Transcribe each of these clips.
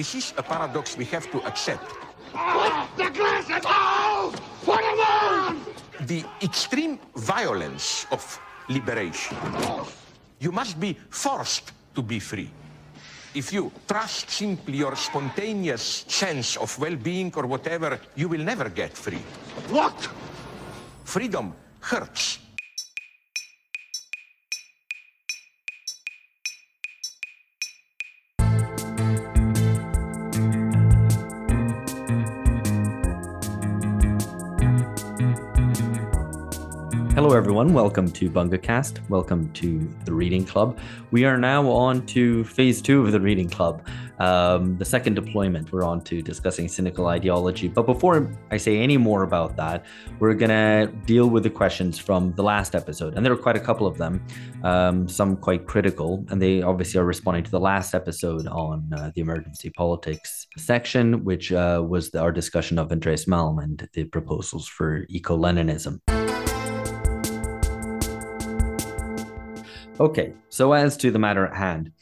This is a paradox we have to accept. Put the glasses off! Put them on! The extreme violence of liberation. You must be forced to be free. If you trust simply your spontaneous sense of well-being or whatever, you will never get free. What? Freedom hurts. Hello, everyone. Welcome to BungaCast. Welcome to the Reading Club. We are now on to phase two of the Reading Club, um, the second deployment. We're on to discussing cynical ideology. But before I say any more about that, we're going to deal with the questions from the last episode. And there are quite a couple of them, um, some quite critical. And they obviously are responding to the last episode on uh, the emergency politics section, which uh, was the, our discussion of Andreas Malm and the proposals for eco Leninism. Okay, so as to the matter at hand,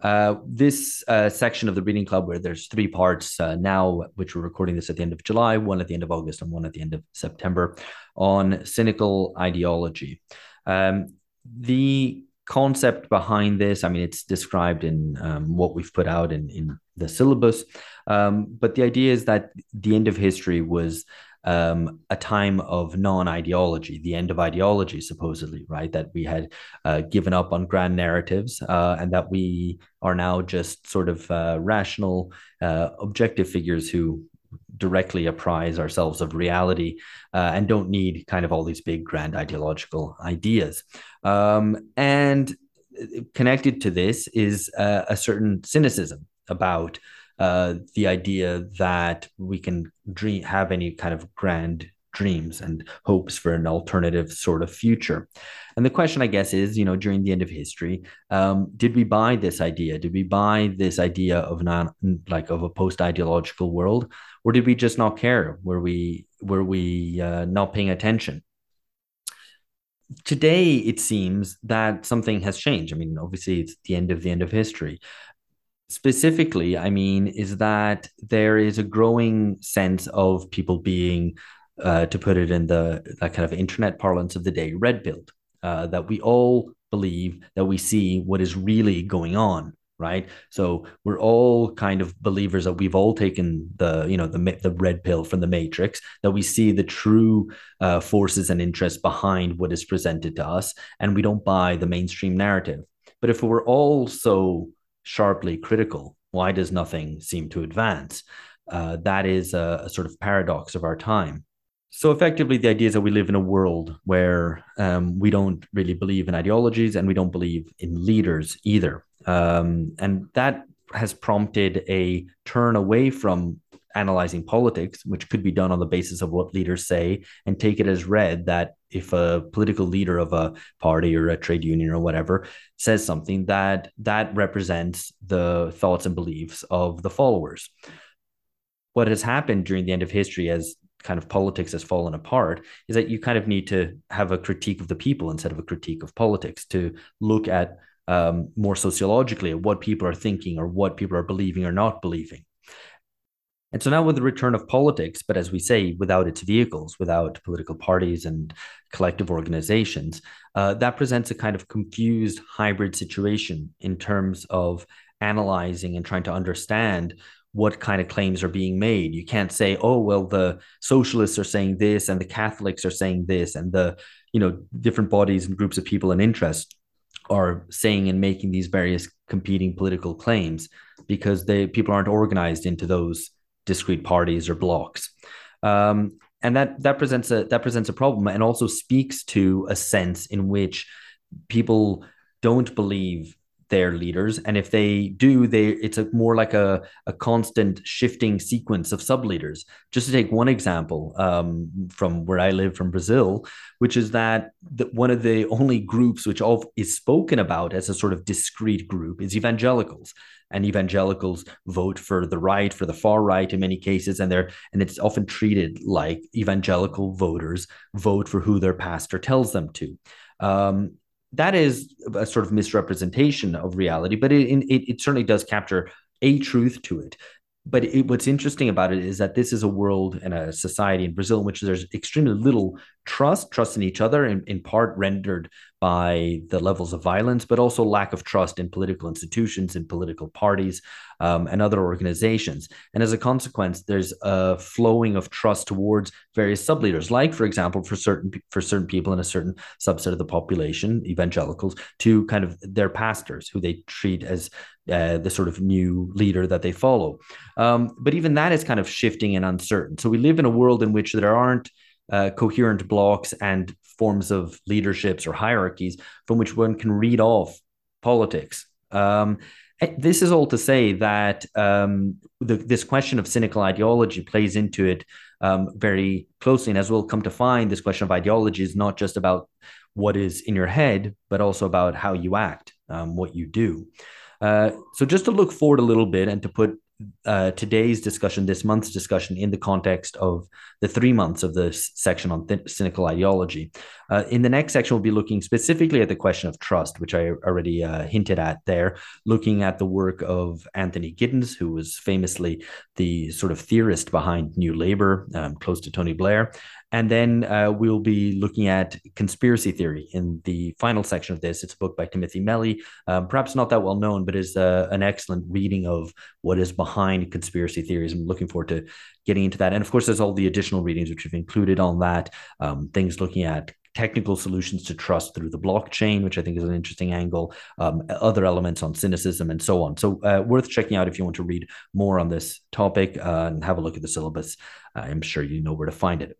uh, this uh, section of the reading club, where there's three parts uh, now, which we're recording this at the end of July, one at the end of August, and one at the end of September, on cynical ideology. Um, the concept behind this, I mean, it's described in um, what we've put out in, in the syllabus, um, but the idea is that the end of history was um, a time of non-ideology, the end of ideology, supposedly, right? That we had uh, given up on grand narratives, uh, and that we are now just sort of uh, rational, uh, objective figures who directly apprise ourselves of reality uh, and don't need kind of all these big grand ideological ideas. Um, and connected to this is uh, a certain cynicism about uh, the idea that we can dream have any kind of grand dreams and hopes for an alternative sort of future. And the question, I guess, is, you know, during the end of history, um, did we buy this idea? Did we buy this idea of non like of a post ideological world, or did we just not care? Were we were we uh, not paying attention? Today, it seems that something has changed. I mean, obviously, it's the end of the end of history specifically, I mean, is that there is a growing sense of people being, uh, to put it in the that kind of internet parlance of the day, red pilled. Uh, that we all believe that we see what is really going on, right? So we're all kind of believers that we've all taken the you know the the red pill from the matrix. That we see the true uh, forces and interests behind what is presented to us, and we don't buy the mainstream narrative. But if we're all so sharply critical. Why does nothing seem to advance? Uh, that is a, a, sort of paradox of our time. So, effectively, the idea is that we live in a world where um, we don't really believe in ideologies and we don't believe in leaders either. Um, and that has prompted a turn away from analyzing politics, which could be done on the basis of what leaders say, and take it as read that if a political leader of a party or a trade union or whatever says something, that that represents the thoughts and beliefs of the followers. What has happened during the end of history as kind of politics has fallen apart is that you kind of need to have a critique of the people instead of a critique of politics to look at um, more sociologically at what people are thinking or what people are believing or not believing. And so now, with the return of politics, but as we say, without its vehicles, without political parties and collective organizations, uh, that presents a kind of confused hybrid situation in terms of analyzing and trying to understand what kind of claims are being made. You can't say, oh, well, the socialists are saying this and the Catholics are saying this and the, you know, different bodies and groups of people and interests are saying and making these various competing political claims because they people aren't organized into those discrete parties or blocks. Um, and that that presents a that presents a problem and also speaks to a sense in which people don't believe their leaders and if they do they it's a more like a, a constant shifting sequence of sub leaders just to take one example um, from where i live from brazil which is that the, one of the only groups which all is spoken about as a sort of discrete group is evangelicals. And evangelicals vote for the right for the far right in many cases and they're and it's often treated like evangelical voters vote for who their pastor tells them to. Um, that is a sort of misrepresentation of reality, but it, it, it certainly does capture a truth to it. but it, what's interesting about it is that this is a world and a society in Brazil in which there's extremely little trust, trust in each other, in, in part rendered by the levels of violence, but also lack of trust in political institutions, in political parties, um, and other organizations. And as a consequence, there's a flowing of trust towards various sub leaders, like, for example, for certain for certain people in a certain subset of the population, evangelicals, to kind of their pastors, who they treat as uh, the sort of new leader that they follow. Um, but even that is kind of shifting and uncertain. So we live in a world in which there aren't uh, coherent blocks and forms of leaderships or hierarchies from which one can read off politics. Um, this is all to say that um, the, this question of cynical ideology plays into it um, very closely. And as we'll come to find, this question of ideology is not just about what is in your head, but also about how you act, um, what you do. Uh, so just to look forward a little bit and to put uh, today's discussion, this month's discussion, in the context of the three months of this section on th- cynical ideology. Uh, in the next section, we'll be looking specifically at the question of trust, which I already uh, hinted at there, looking at the work of Anthony Giddens, who was famously the sort of theorist behind New Labour, um, close to Tony Blair, and then uh, we'll be looking at conspiracy theory in the final section of this. It's a book by Timothy Melley, um, perhaps not that well known, but is uh, an excellent reading of what is behind conspiracy theories. I'm looking forward to getting into that. And of course, there's all the additional readings which we've included on that, um, things looking at technical solutions to trust through the blockchain, which I think is an interesting angle, um, other elements on cynicism, and so on. So, uh, worth checking out if you want to read more on this topic uh, and have a look at the syllabus. I'm sure you know where to find it.